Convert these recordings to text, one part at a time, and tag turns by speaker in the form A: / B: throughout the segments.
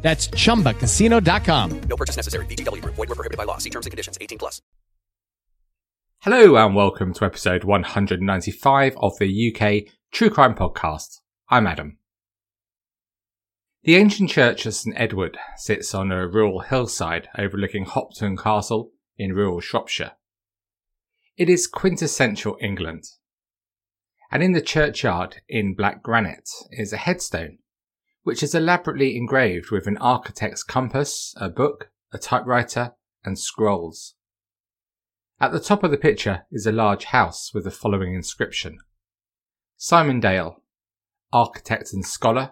A: That's chumbacasino.com.
B: No purchase necessary. VGW Group. Void were prohibited by law. See terms and conditions. 18 plus.
C: Hello and welcome to episode 195 of the UK True Crime Podcast. I'm Adam. The ancient church of St Edward sits on a rural hillside overlooking Hopton Castle in rural Shropshire. It is quintessential England. And in the churchyard in black granite is a headstone which is elaborately engraved with an architect's compass, a book, a typewriter, and scrolls. At the top of the picture is a large house with the following inscription Simon Dale, architect and scholar,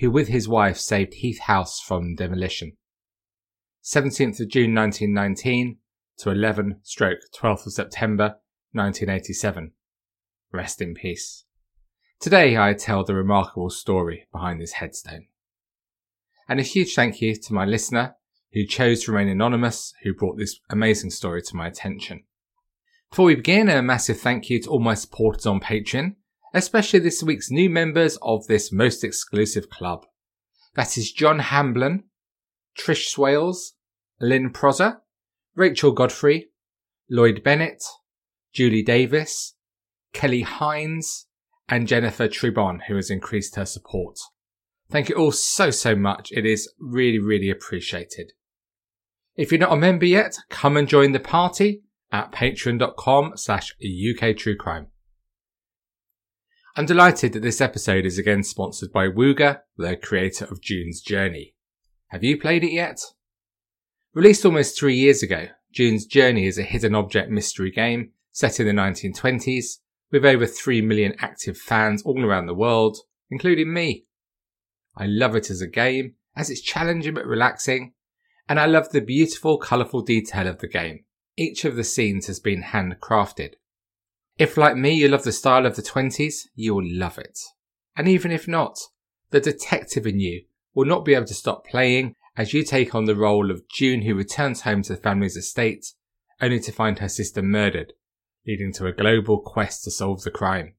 C: who with his wife saved Heath House from demolition. 17th of June 1919 to 11 stroke 12th of September 1987. Rest in peace. Today I tell the remarkable story behind this headstone. And a huge thank you to my listener who chose to remain anonymous, who brought this amazing story to my attention. Before we begin, a massive thank you to all my supporters on Patreon, especially this week's new members of this most exclusive club. That is John Hamblin, Trish Swales, Lynn Prosser, Rachel Godfrey, Lloyd Bennett, Julie Davis, Kelly Hines, and Jennifer Tribon, who has increased her support. Thank you all so, so much. It is really, really appreciated. If you're not a member yet, come and join the party at patreon.com slash uktruecrime. I'm delighted that this episode is again sponsored by Wooga, the creator of June's Journey. Have you played it yet? Released almost three years ago, June's Journey is a hidden object mystery game set in the 1920s with over 3 million active fans all around the world, including me. I love it as a game, as it's challenging but relaxing, and I love the beautiful, colourful detail of the game. Each of the scenes has been handcrafted. If, like me, you love the style of the 20s, you will love it. And even if not, the detective in you will not be able to stop playing as you take on the role of June who returns home to the family's estate only to find her sister murdered leading to a global quest to solve the crime.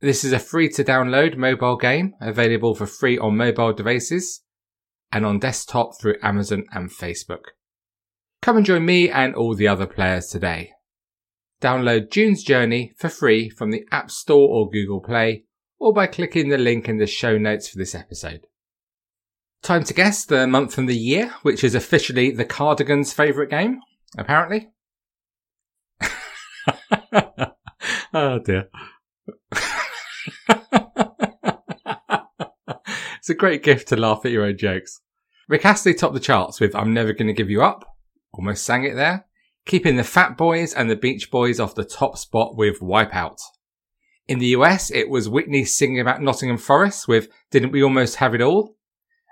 C: This is a free to download mobile game available for free on mobile devices and on desktop through Amazon and Facebook. Come and join me and all the other players today. Download June's Journey for free from the App Store or Google Play or by clicking the link in the show notes for this episode. Time to guess the month and the year, which is officially the Cardigan's favourite game, apparently. Oh dear. it's a great gift to laugh at your own jokes. Rick Astley topped the charts with I'm Never Gonna Give You Up. Almost sang it there. Keeping the Fat Boys and the Beach Boys off the top spot with Wipeout. In the US, it was Whitney singing about Nottingham Forest with Didn't We Almost Have It All?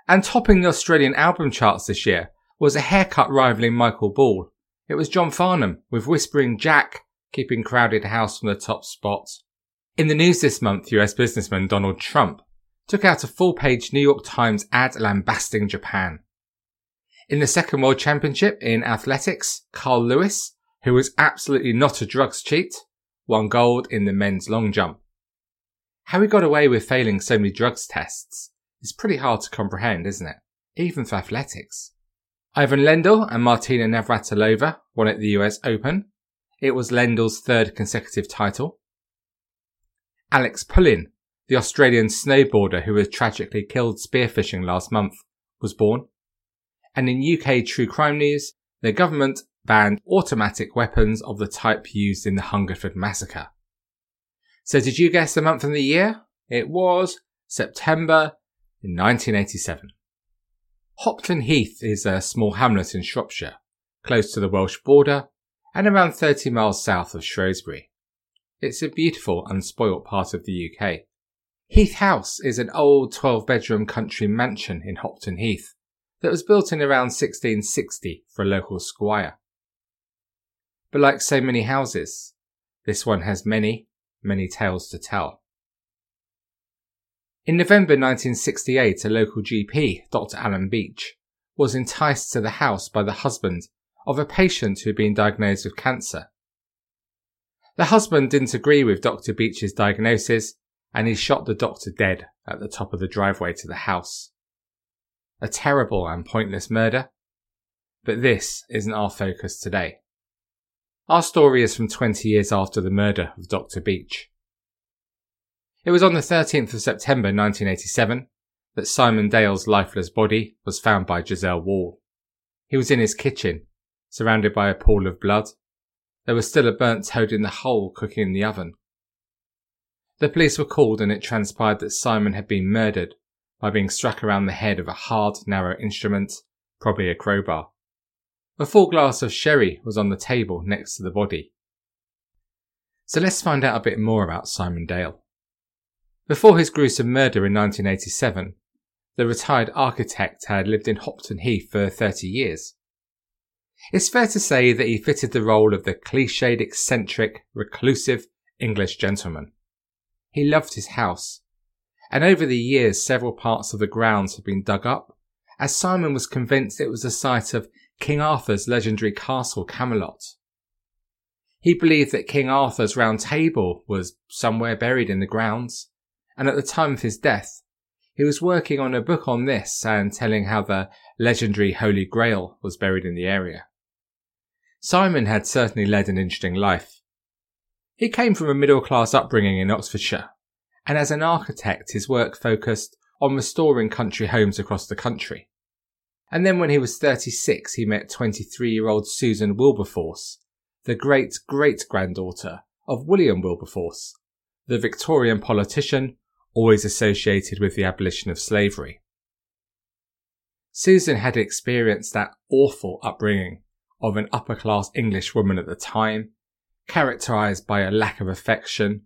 C: And topping the Australian album charts this year was a haircut rivaling Michael Ball. It was John Farnham with Whispering Jack keeping Crowded House from the top spot. In the news this month, US businessman Donald Trump took out a full page New York Times ad lambasting Japan. In the second world championship in athletics, Carl Lewis, who was absolutely not a drugs cheat, won gold in the men's long jump. How he got away with failing so many drugs tests is pretty hard to comprehend, isn't it? Even for athletics. Ivan Lendl and Martina Navratilova won at the US Open, it was Lendl's third consecutive title. Alex Pullin, the Australian snowboarder who was tragically killed spearfishing last month, was born. And in UK true crime news, the government banned automatic weapons of the type used in the Hungerford massacre. So did you guess the month and the year? It was September in 1987. Hopton Heath is a small hamlet in Shropshire, close to the Welsh border and around 30 miles south of Shrewsbury. It's a beautiful, unspoilt part of the UK. Heath House is an old 12 bedroom country mansion in Hopton Heath that was built in around 1660 for a local squire. But like so many houses, this one has many, many tales to tell. In November 1968, a local GP, Dr. Alan Beach, was enticed to the house by the husband of a patient who had been diagnosed with cancer. The husband didn't agree with Dr. Beach's diagnosis and he shot the doctor dead at the top of the driveway to the house. A terrible and pointless murder. But this isn't our focus today. Our story is from 20 years after the murder of Dr. Beach. It was on the 13th of September 1987 that Simon Dale's lifeless body was found by Giselle Wall. He was in his kitchen, surrounded by a pool of blood. There was still a burnt toad in the hole cooking in the oven. The police were called and it transpired that Simon had been murdered by being struck around the head of a hard, narrow instrument, probably a crowbar. A full glass of sherry was on the table next to the body. So let's find out a bit more about Simon Dale. Before his gruesome murder in 1987, the retired architect had lived in Hopton Heath for 30 years. It's fair to say that he fitted the role of the cliched, eccentric, reclusive English gentleman. He loved his house, and over the years several parts of the grounds had been dug up, as Simon was convinced it was the site of King Arthur's legendary castle Camelot. He believed that King Arthur's round table was somewhere buried in the grounds, and at the time of his death, he was working on a book on this and telling how the legendary Holy Grail was buried in the area. Simon had certainly led an interesting life. He came from a middle class upbringing in Oxfordshire, and as an architect, his work focused on restoring country homes across the country. And then when he was 36, he met 23 year old Susan Wilberforce, the great great granddaughter of William Wilberforce, the Victorian politician always associated with the abolition of slavery. Susan had experienced that awful upbringing of an upper class English woman at the time, characterized by a lack of affection,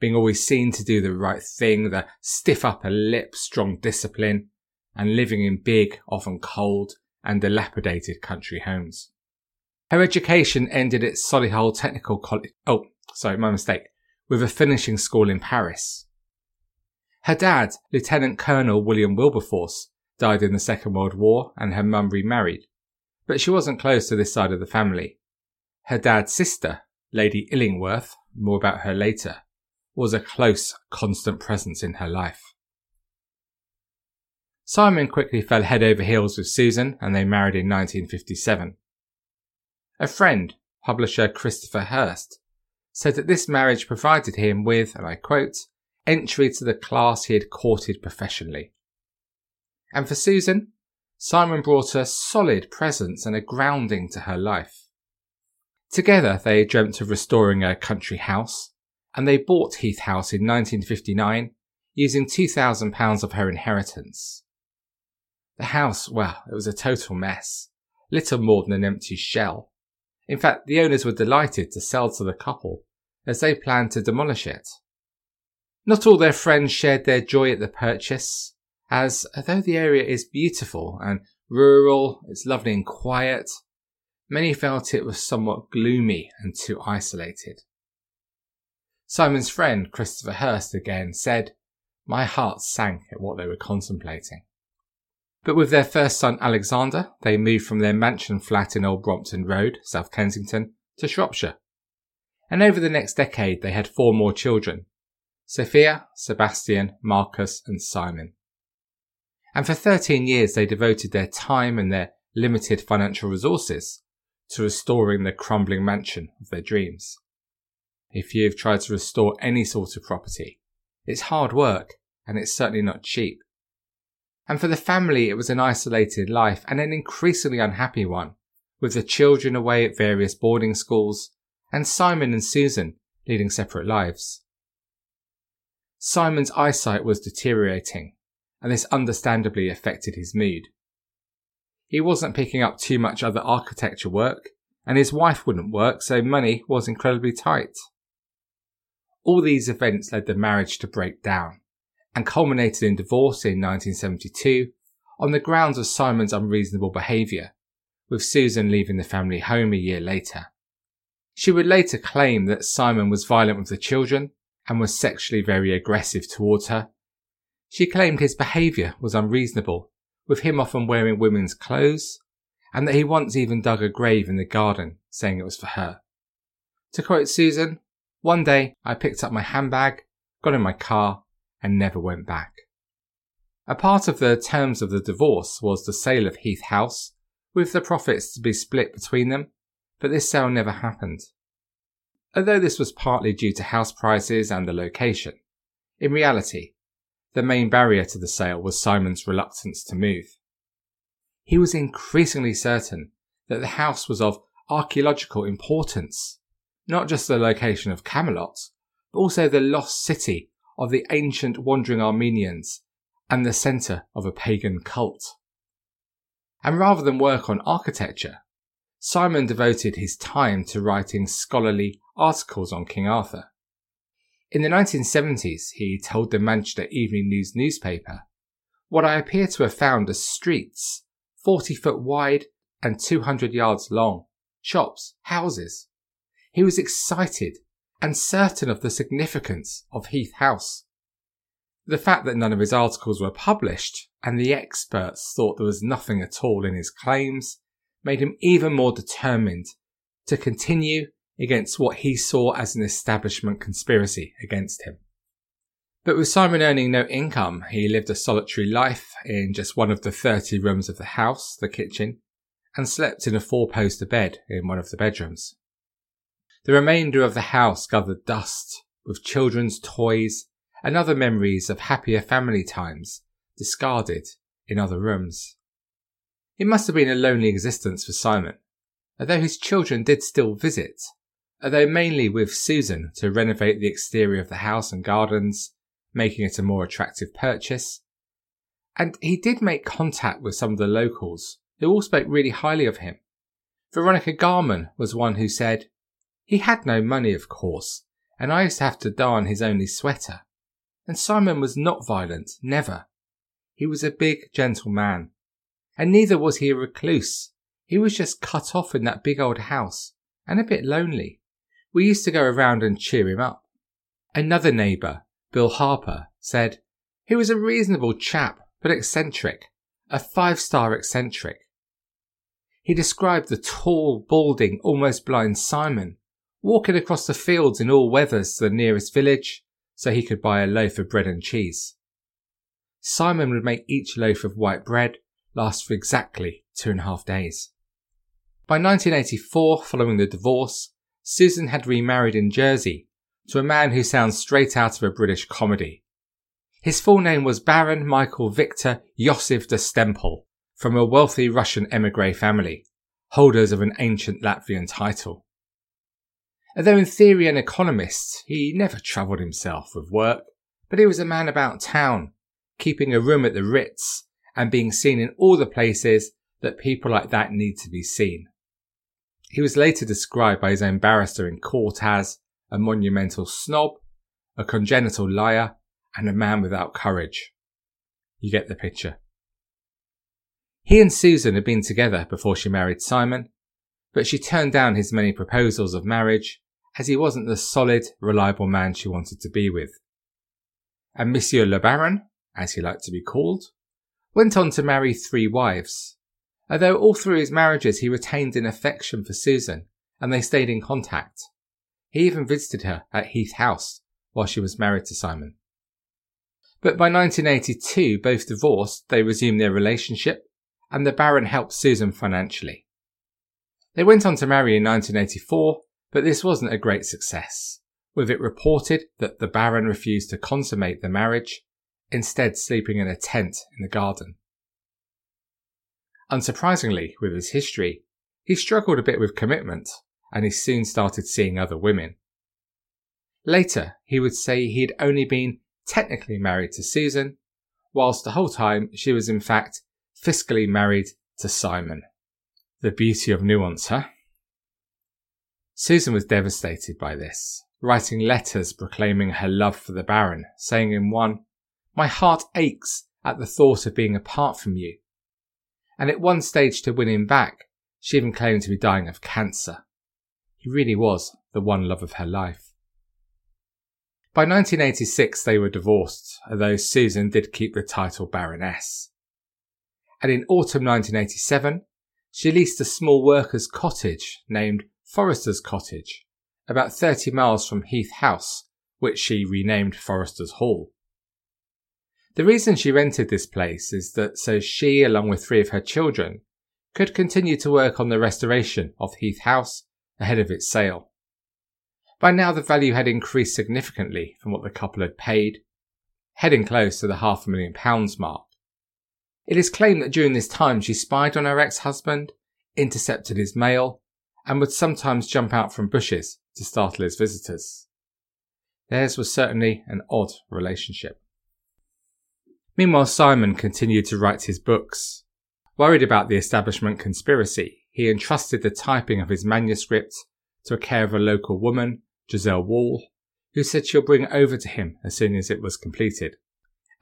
C: being always seen to do the right thing, the stiff upper lip, strong discipline, and living in big, often cold, and dilapidated country homes. Her education ended at Solihull Technical College. Oh, sorry, my mistake. With a finishing school in Paris. Her dad, Lieutenant Colonel William Wilberforce, died in the Second World War and her mum remarried, but she wasn't close to this side of the family. Her dad's sister, Lady Illingworth, more about her later, was a close, constant presence in her life. Simon quickly fell head over heels with Susan and they married in 1957. A friend, publisher Christopher Hurst, said that this marriage provided him with, and I quote, entry to the class he had courted professionally. And for Susan, Simon brought a solid presence and a grounding to her life. Together they dreamt of restoring a country house, and they bought Heath House in 1959 using £2,000 of her inheritance. The house, well, it was a total mess, little more than an empty shell. In fact, the owners were delighted to sell to the couple as they planned to demolish it. Not all their friends shared their joy at the purchase, as although the area is beautiful and rural, it's lovely and quiet, many felt it was somewhat gloomy and too isolated. Simon's friend, Christopher Hurst, again said, My heart sank at what they were contemplating. But with their first son, Alexander, they moved from their mansion flat in Old Brompton Road, South Kensington, to Shropshire. And over the next decade, they had four more children, Sophia, Sebastian, Marcus, and Simon. And for 13 years, they devoted their time and their limited financial resources to restoring the crumbling mansion of their dreams. If you've tried to restore any sort of property, it's hard work and it's certainly not cheap. And for the family, it was an isolated life and an increasingly unhappy one, with the children away at various boarding schools and Simon and Susan leading separate lives. Simon's eyesight was deteriorating, and this understandably affected his mood. He wasn't picking up too much other architecture work, and his wife wouldn't work, so money was incredibly tight. All these events led the marriage to break down, and culminated in divorce in 1972 on the grounds of Simon's unreasonable behaviour, with Susan leaving the family home a year later. She would later claim that Simon was violent with the children and was sexually very aggressive towards her. She claimed his behaviour was unreasonable, with him often wearing women's clothes, and that he once even dug a grave in the garden, saying it was for her. To quote Susan, one day I picked up my handbag, got in my car, and never went back. A part of the terms of the divorce was the sale of Heath House, with the profits to be split between them, but this sale never happened. Although this was partly due to house prices and the location, in reality, the main barrier to the sale was Simon's reluctance to move. He was increasingly certain that the house was of archaeological importance, not just the location of Camelot, but also the lost city of the ancient wandering Armenians and the centre of a pagan cult. And rather than work on architecture, Simon devoted his time to writing scholarly articles on King Arthur. In the 1970s, he told the Manchester Evening News newspaper, What I appear to have found are streets, 40 foot wide and 200 yards long, shops, houses. He was excited and certain of the significance of Heath House. The fact that none of his articles were published and the experts thought there was nothing at all in his claims made him even more determined to continue against what he saw as an establishment conspiracy against him. But with Simon earning no income, he lived a solitary life in just one of the 30 rooms of the house, the kitchen, and slept in a four poster bed in one of the bedrooms. The remainder of the house gathered dust with children's toys and other memories of happier family times discarded in other rooms. It must have been a lonely existence for Simon, although his children did still visit, although mainly with Susan to renovate the exterior of the house and gardens, making it a more attractive purchase. And he did make contact with some of the locals, who all spoke really highly of him. Veronica Garman was one who said, He had no money, of course, and I used to have to darn his only sweater. And Simon was not violent, never. He was a big, gentle man, and neither was he a recluse. He was just cut off in that big old house and a bit lonely. We used to go around and cheer him up. Another neighbour, Bill Harper, said he was a reasonable chap, but eccentric, a five star eccentric. He described the tall, balding, almost blind Simon walking across the fields in all weathers to the nearest village so he could buy a loaf of bread and cheese. Simon would make each loaf of white bread last for exactly two and a half days. By 1984, following the divorce, Susan had remarried in Jersey to a man who sounds straight out of a British comedy. His full name was Baron Michael Victor Yosif de Stempel, from a wealthy Russian emigre family, holders of an ancient Latvian title. Although in theory an economist, he never troubled himself with work, but he was a man about town, keeping a room at the Ritz and being seen in all the places that people like that need to be seen. He was later described by his own barrister in court as a monumental snob, a congenital liar, and a man without courage. You get the picture. He and Susan had been together before she married Simon, but she turned down his many proposals of marriage as he wasn't the solid, reliable man she wanted to be with. And Monsieur Le Baron, as he liked to be called, went on to marry three wives. Although all through his marriages he retained an affection for Susan, and they stayed in contact. He even visited her at Heath House while she was married to Simon. But by 1982, both divorced, they resumed their relationship, and the Baron helped Susan financially. They went on to marry in 1984, but this wasn't a great success, with it reported that the Baron refused to consummate the marriage instead sleeping in a tent in the garden. Unsurprisingly, with his history, he struggled a bit with commitment and he soon started seeing other women. Later, he would say he'd only been technically married to Susan, whilst the whole time she was in fact fiscally married to Simon. The beauty of nuance, huh? Susan was devastated by this, writing letters proclaiming her love for the Baron, saying in one, my heart aches at the thought of being apart from you. And at one stage to win him back, she even claimed to be dying of cancer. He really was the one love of her life. By 1986, they were divorced, although Susan did keep the title Baroness. And in autumn 1987, she leased a small workers' cottage named Forrester's Cottage, about 30 miles from Heath House, which she renamed Forrester's Hall. The reason she rented this place is that so she, along with three of her children, could continue to work on the restoration of Heath House ahead of its sale. By now, the value had increased significantly from what the couple had paid, heading close to the half a million pounds mark. It is claimed that during this time she spied on her ex-husband, intercepted his mail, and would sometimes jump out from bushes to startle his visitors. Theirs was certainly an odd relationship. Meanwhile, Simon continued to write his books. Worried about the establishment conspiracy, he entrusted the typing of his manuscript to a care of a local woman, Giselle Wall, who said she'll bring it over to him as soon as it was completed.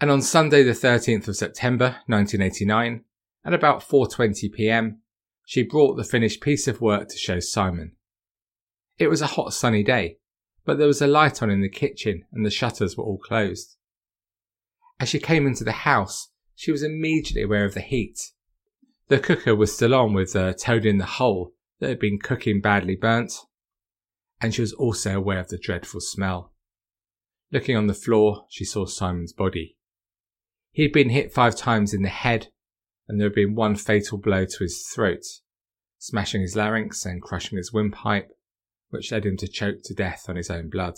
C: And on Sunday the 13th of September 1989, at about 4:20 p.m., she brought the finished piece of work to show Simon. It was a hot sunny day, but there was a light on in the kitchen and the shutters were all closed. As she came into the house, she was immediately aware of the heat. The cooker was still on with the toad in the hole that had been cooking badly burnt, and she was also aware of the dreadful smell. Looking on the floor, she saw Simon's body. He had been hit five times in the head, and there had been one fatal blow to his throat, smashing his larynx and crushing his windpipe, which led him to choke to death on his own blood.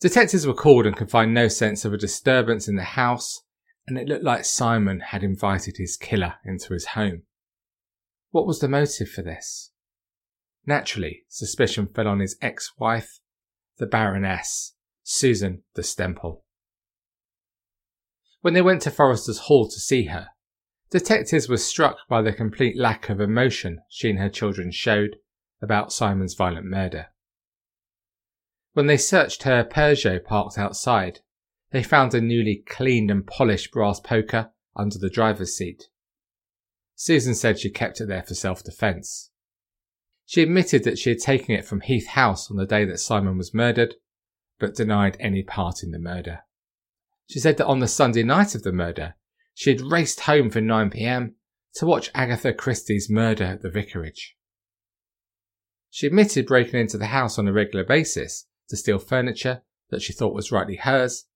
C: Detectives were called and could find no sense of a disturbance in the house, and it looked like Simon had invited his killer into his home. What was the motive for this? Naturally, suspicion fell on his ex-wife, the Baroness, Susan de Stempel. When they went to Forrester's Hall to see her, detectives were struck by the complete lack of emotion she and her children showed about Simon's violent murder. When they searched her Peugeot parked outside, they found a newly cleaned and polished brass poker under the driver's seat. Susan said she kept it there for self-defense. She admitted that she had taken it from Heath House on the day that Simon was murdered, but denied any part in the murder. She said that on the Sunday night of the murder, she had raced home for 9pm to watch Agatha Christie's murder at the vicarage. She admitted breaking into the house on a regular basis to steal furniture that she thought was rightly hers,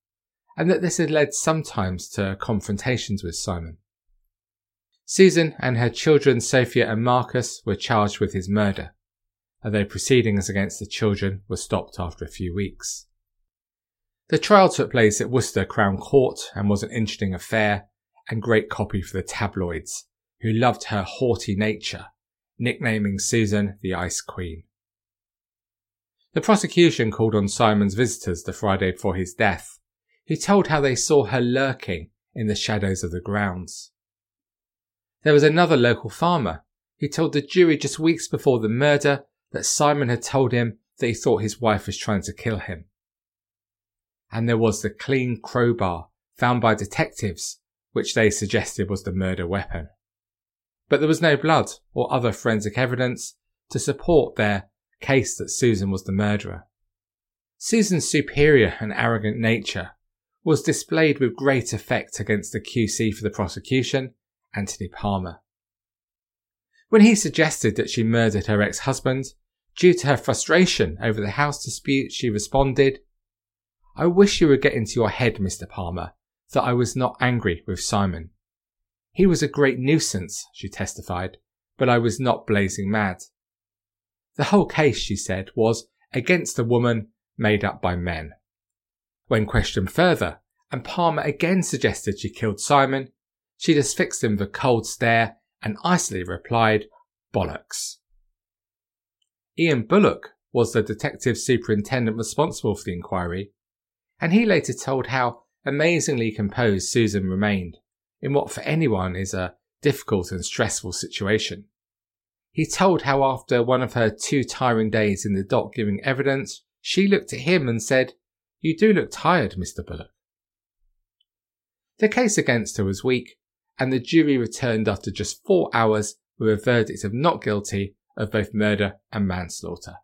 C: and that this had led sometimes to confrontations with Simon. Susan and her children Sophia and Marcus were charged with his murder, although proceedings against the children were stopped after a few weeks. The trial took place at Worcester Crown Court and was an interesting affair and great copy for the tabloids, who loved her haughty nature, nicknaming Susan the Ice Queen. The prosecution called on Simon's visitors the Friday before his death, who told how they saw her lurking in the shadows of the grounds. There was another local farmer who told the jury just weeks before the murder that Simon had told him that he thought his wife was trying to kill him. And there was the clean crowbar found by detectives, which they suggested was the murder weapon. But there was no blood or other forensic evidence to support their case that Susan was the murderer. Susan's superior and arrogant nature was displayed with great effect against the QC for the prosecution, Anthony Palmer. When he suggested that she murdered her ex-husband, due to her frustration over the house dispute, she responded, I wish you would get into your head, Mr. Palmer, that I was not angry with Simon. He was a great nuisance, she testified, but I was not blazing mad. The whole case, she said, was against a woman made up by men. When questioned further, and Palmer again suggested she killed Simon, she just fixed him with a cold stare and icily replied, bollocks. Ian Bullock was the detective superintendent responsible for the inquiry, and he later told how amazingly composed Susan remained in what for anyone is a difficult and stressful situation. He told how after one of her two tiring days in the dock giving evidence, she looked at him and said, You do look tired, Mr. Bullock. The case against her was weak, and the jury returned after just four hours with a verdict of not guilty of both murder and manslaughter.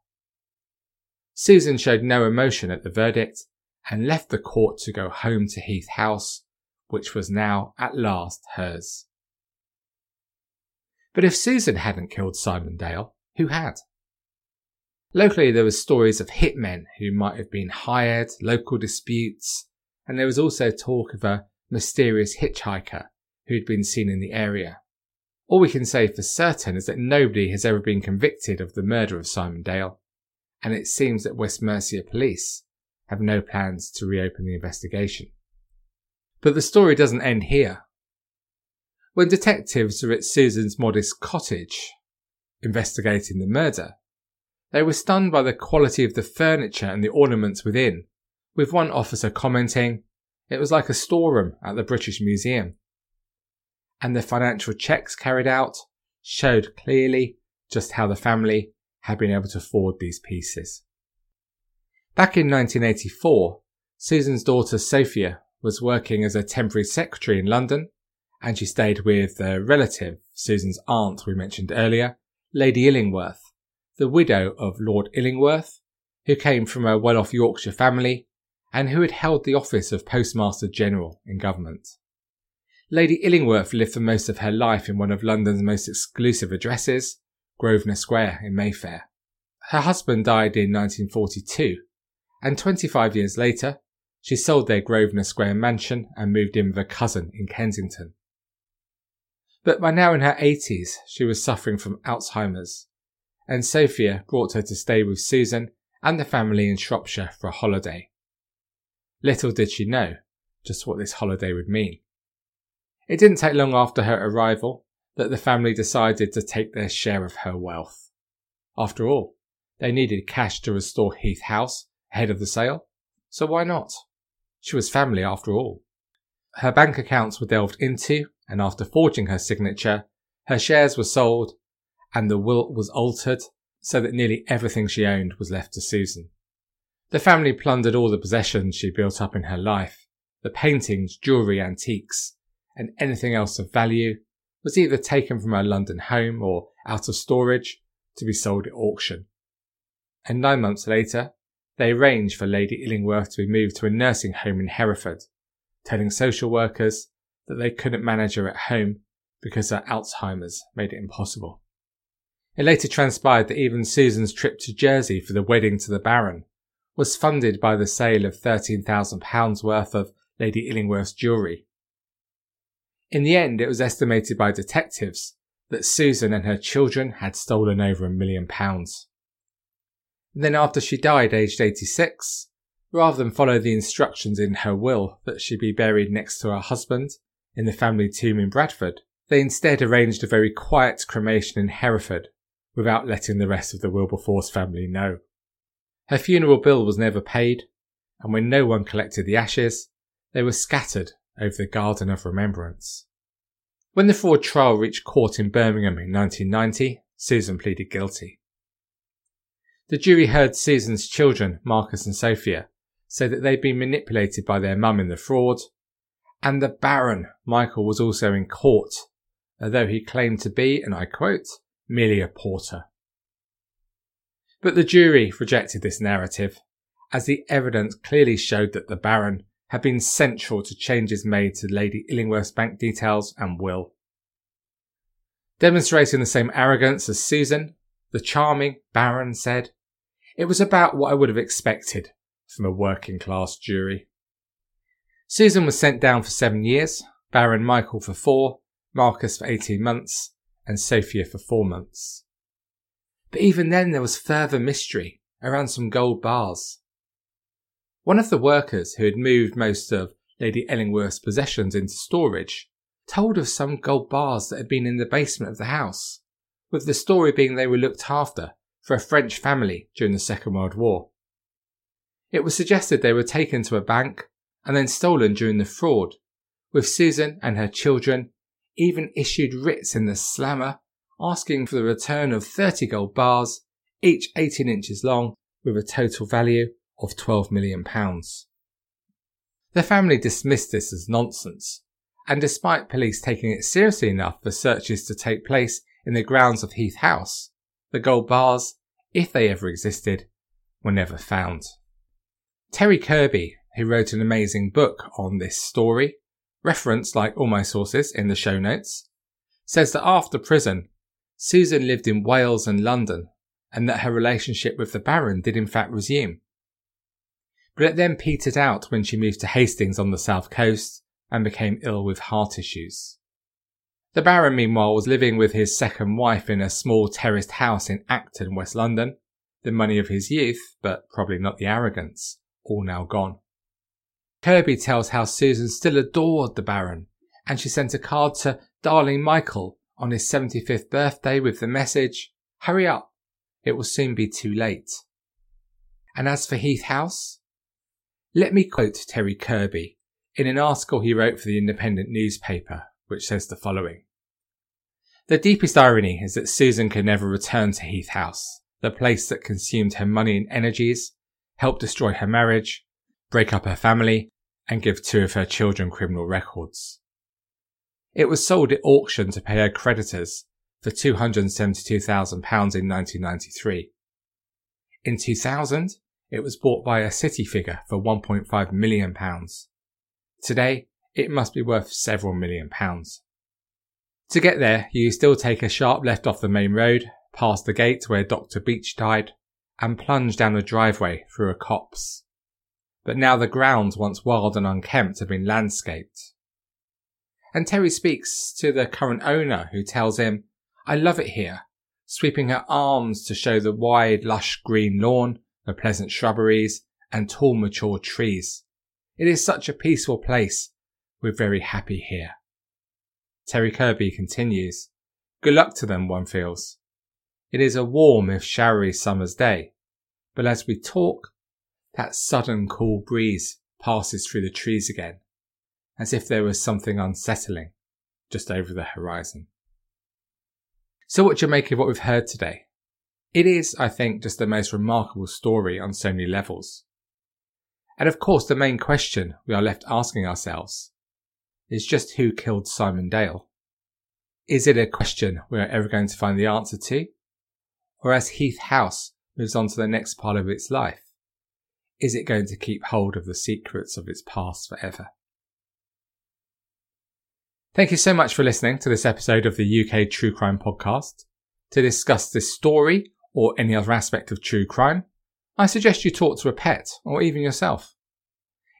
C: Susan showed no emotion at the verdict and left the court to go home to Heath House, which was now at last hers. But if Susan hadn't killed Simon Dale, who had? Locally, there were stories of hitmen who might have been hired, local disputes, and there was also talk of a mysterious hitchhiker who'd been seen in the area. All we can say for certain is that nobody has ever been convicted of the murder of Simon Dale, and it seems that West Mercia police have no plans to reopen the investigation. But the story doesn't end here. When detectives were at Susan's modest cottage, investigating the murder, they were stunned by the quality of the furniture and the ornaments within, with one officer commenting, it was like a storeroom at the British Museum. And the financial checks carried out showed clearly just how the family had been able to afford these pieces. Back in 1984, Susan's daughter Sophia was working as a temporary secretary in London, and she stayed with a relative, Susan's aunt we mentioned earlier, Lady Illingworth, the widow of Lord Illingworth, who came from a well-off Yorkshire family and who had held the office of Postmaster General in government. Lady Illingworth lived for most of her life in one of London's most exclusive addresses, Grosvenor Square in Mayfair. Her husband died in 1942, and 25 years later, she sold their Grosvenor Square mansion and moved in with a cousin in Kensington. But by now in her 80s, she was suffering from Alzheimer's, and Sophia brought her to stay with Susan and the family in Shropshire for a holiday. Little did she know just what this holiday would mean. It didn't take long after her arrival that the family decided to take their share of her wealth. After all, they needed cash to restore Heath House ahead of the sale, so why not? She was family after all. Her bank accounts were delved into, and after forging her signature, her shares were sold, and the will was altered so that nearly everything she owned was left to Susan. The family plundered all the possessions she built up in her life the paintings, jewellery, antiques, and anything else of value was either taken from her London home or out of storage to be sold at auction. And nine months later, they arranged for Lady Illingworth to be moved to a nursing home in Hereford, telling social workers that they couldn't manage her at home because her Alzheimer's made it impossible. It later transpired that even Susan's trip to Jersey for the wedding to the Baron was funded by the sale of £13,000 worth of Lady Illingworth's jewellery. In the end, it was estimated by detectives that Susan and her children had stolen over a million pounds. Then, after she died aged 86, rather than follow the instructions in her will that she be buried next to her husband in the family tomb in Bradford, they instead arranged a very quiet cremation in Hereford without letting the rest of the Wilberforce family know. Her funeral bill was never paid, and when no one collected the ashes, they were scattered over the Garden of Remembrance. When the fraud trial reached court in Birmingham in 1990, Susan pleaded guilty. The jury heard Susan's children, Marcus and Sophia, say that they'd been manipulated by their mum in the fraud, and the Baron, Michael, was also in court, although he claimed to be, and I quote, merely a porter. But the jury rejected this narrative, as the evidence clearly showed that the Baron had been central to changes made to Lady Illingworth's bank details and will. Demonstrating the same arrogance as Susan, the charming Baron said, It was about what I would have expected from a working class jury. Susan was sent down for seven years, Baron Michael for four, Marcus for 18 months, and Sophia for four months. But even then, there was further mystery around some gold bars. One of the workers who had moved most of Lady Illingworth's possessions into storage told of some gold bars that had been in the basement of the house, with the story being they were looked after for a French family during the Second World War. It was suggested they were taken to a bank and then stolen during the fraud, with Susan and her children even issued writs in the slammer asking for the return of 30 gold bars, each 18 inches long, with a total value of £12 million. The family dismissed this as nonsense, and despite police taking it seriously enough for searches to take place in the grounds of Heath House, the gold bars, if they ever existed, were never found. Terry Kirby, who wrote an amazing book on this story, referenced like all my sources in the show notes, says that after prison, Susan lived in Wales and London, and that her relationship with the Baron did in fact resume. But it then petered out when she moved to Hastings on the south coast and became ill with heart issues. The Baron, meanwhile, was living with his second wife in a small terraced house in Acton, West London, the money of his youth, but probably not the arrogance, all now gone. Kirby tells how Susan still adored the Baron, and she sent a card to darling Michael on his 75th birthday with the message, Hurry up, it will soon be too late. And as for Heath House, let me quote Terry Kirby in an article he wrote for the Independent newspaper, which says the following. The deepest irony is that Susan could never return to Heath House, the place that consumed her money and energies, helped destroy her marriage, break up her family, and give two of her children criminal records. It was sold at auction to pay her creditors for £272,000 in 1993. In 2000, it was bought by a city figure for £1.5 million. Today, it must be worth several million pounds. To get there, you still take a sharp left off the main road, past the gate where Dr. Beach died, and plunge down a driveway through a copse. But now the grounds once wild and unkempt have been landscaped. And Terry speaks to the current owner who tells him, I love it here, sweeping her arms to show the wide, lush green lawn, the pleasant shrubberies, and tall mature trees. It is such a peaceful place. We're very happy here. Terry Kirby continues, Good luck to them, one feels. It is a warm if showery summer's day, but as we talk, that sudden cool breeze passes through the trees again, as if there was something unsettling just over the horizon. So what do you make of what we've heard today? It is, I think, just the most remarkable story on so many levels. And of course, the main question we are left asking ourselves is just who killed Simon Dale? Is it a question we are ever going to find the answer to? Or as Heath House moves on to the next part of its life, is it going to keep hold of the secrets of its past forever? Thank you so much for listening to this episode of the UK True Crime Podcast. To discuss this story or any other aspect of true crime, I suggest you talk to a pet or even yourself.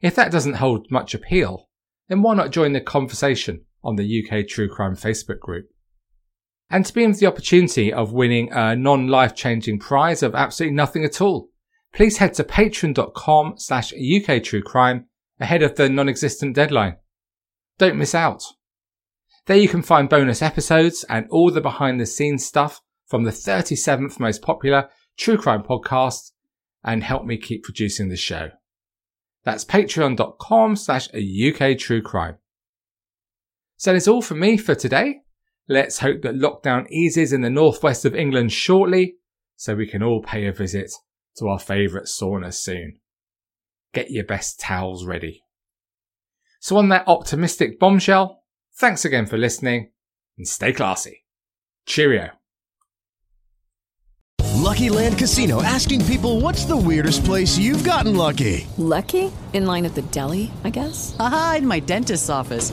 C: If that doesn't hold much appeal, then why not join the conversation on the UK True Crime Facebook group? And to be in the opportunity of winning a non-life changing prize of absolutely nothing at all, please head to patreon.com slash UK True Crime ahead of the non-existent deadline. Don't miss out. There you can find bonus episodes and all the behind the scenes stuff from the 37th most popular true crime podcast and help me keep producing the show. That's patreon.com slash UK true crime. So that's all from me for today. Let's hope that lockdown eases in the northwest of England shortly so we can all pay a visit to our favourite sauna soon. Get your best towels ready. So on that optimistic bombshell, thanks again for listening and stay classy. Cheerio.
D: Lucky Land Casino asking people what's the weirdest place you've gotten lucky?
E: Lucky? In line at the deli, I guess?
F: Aha, in my dentist's office.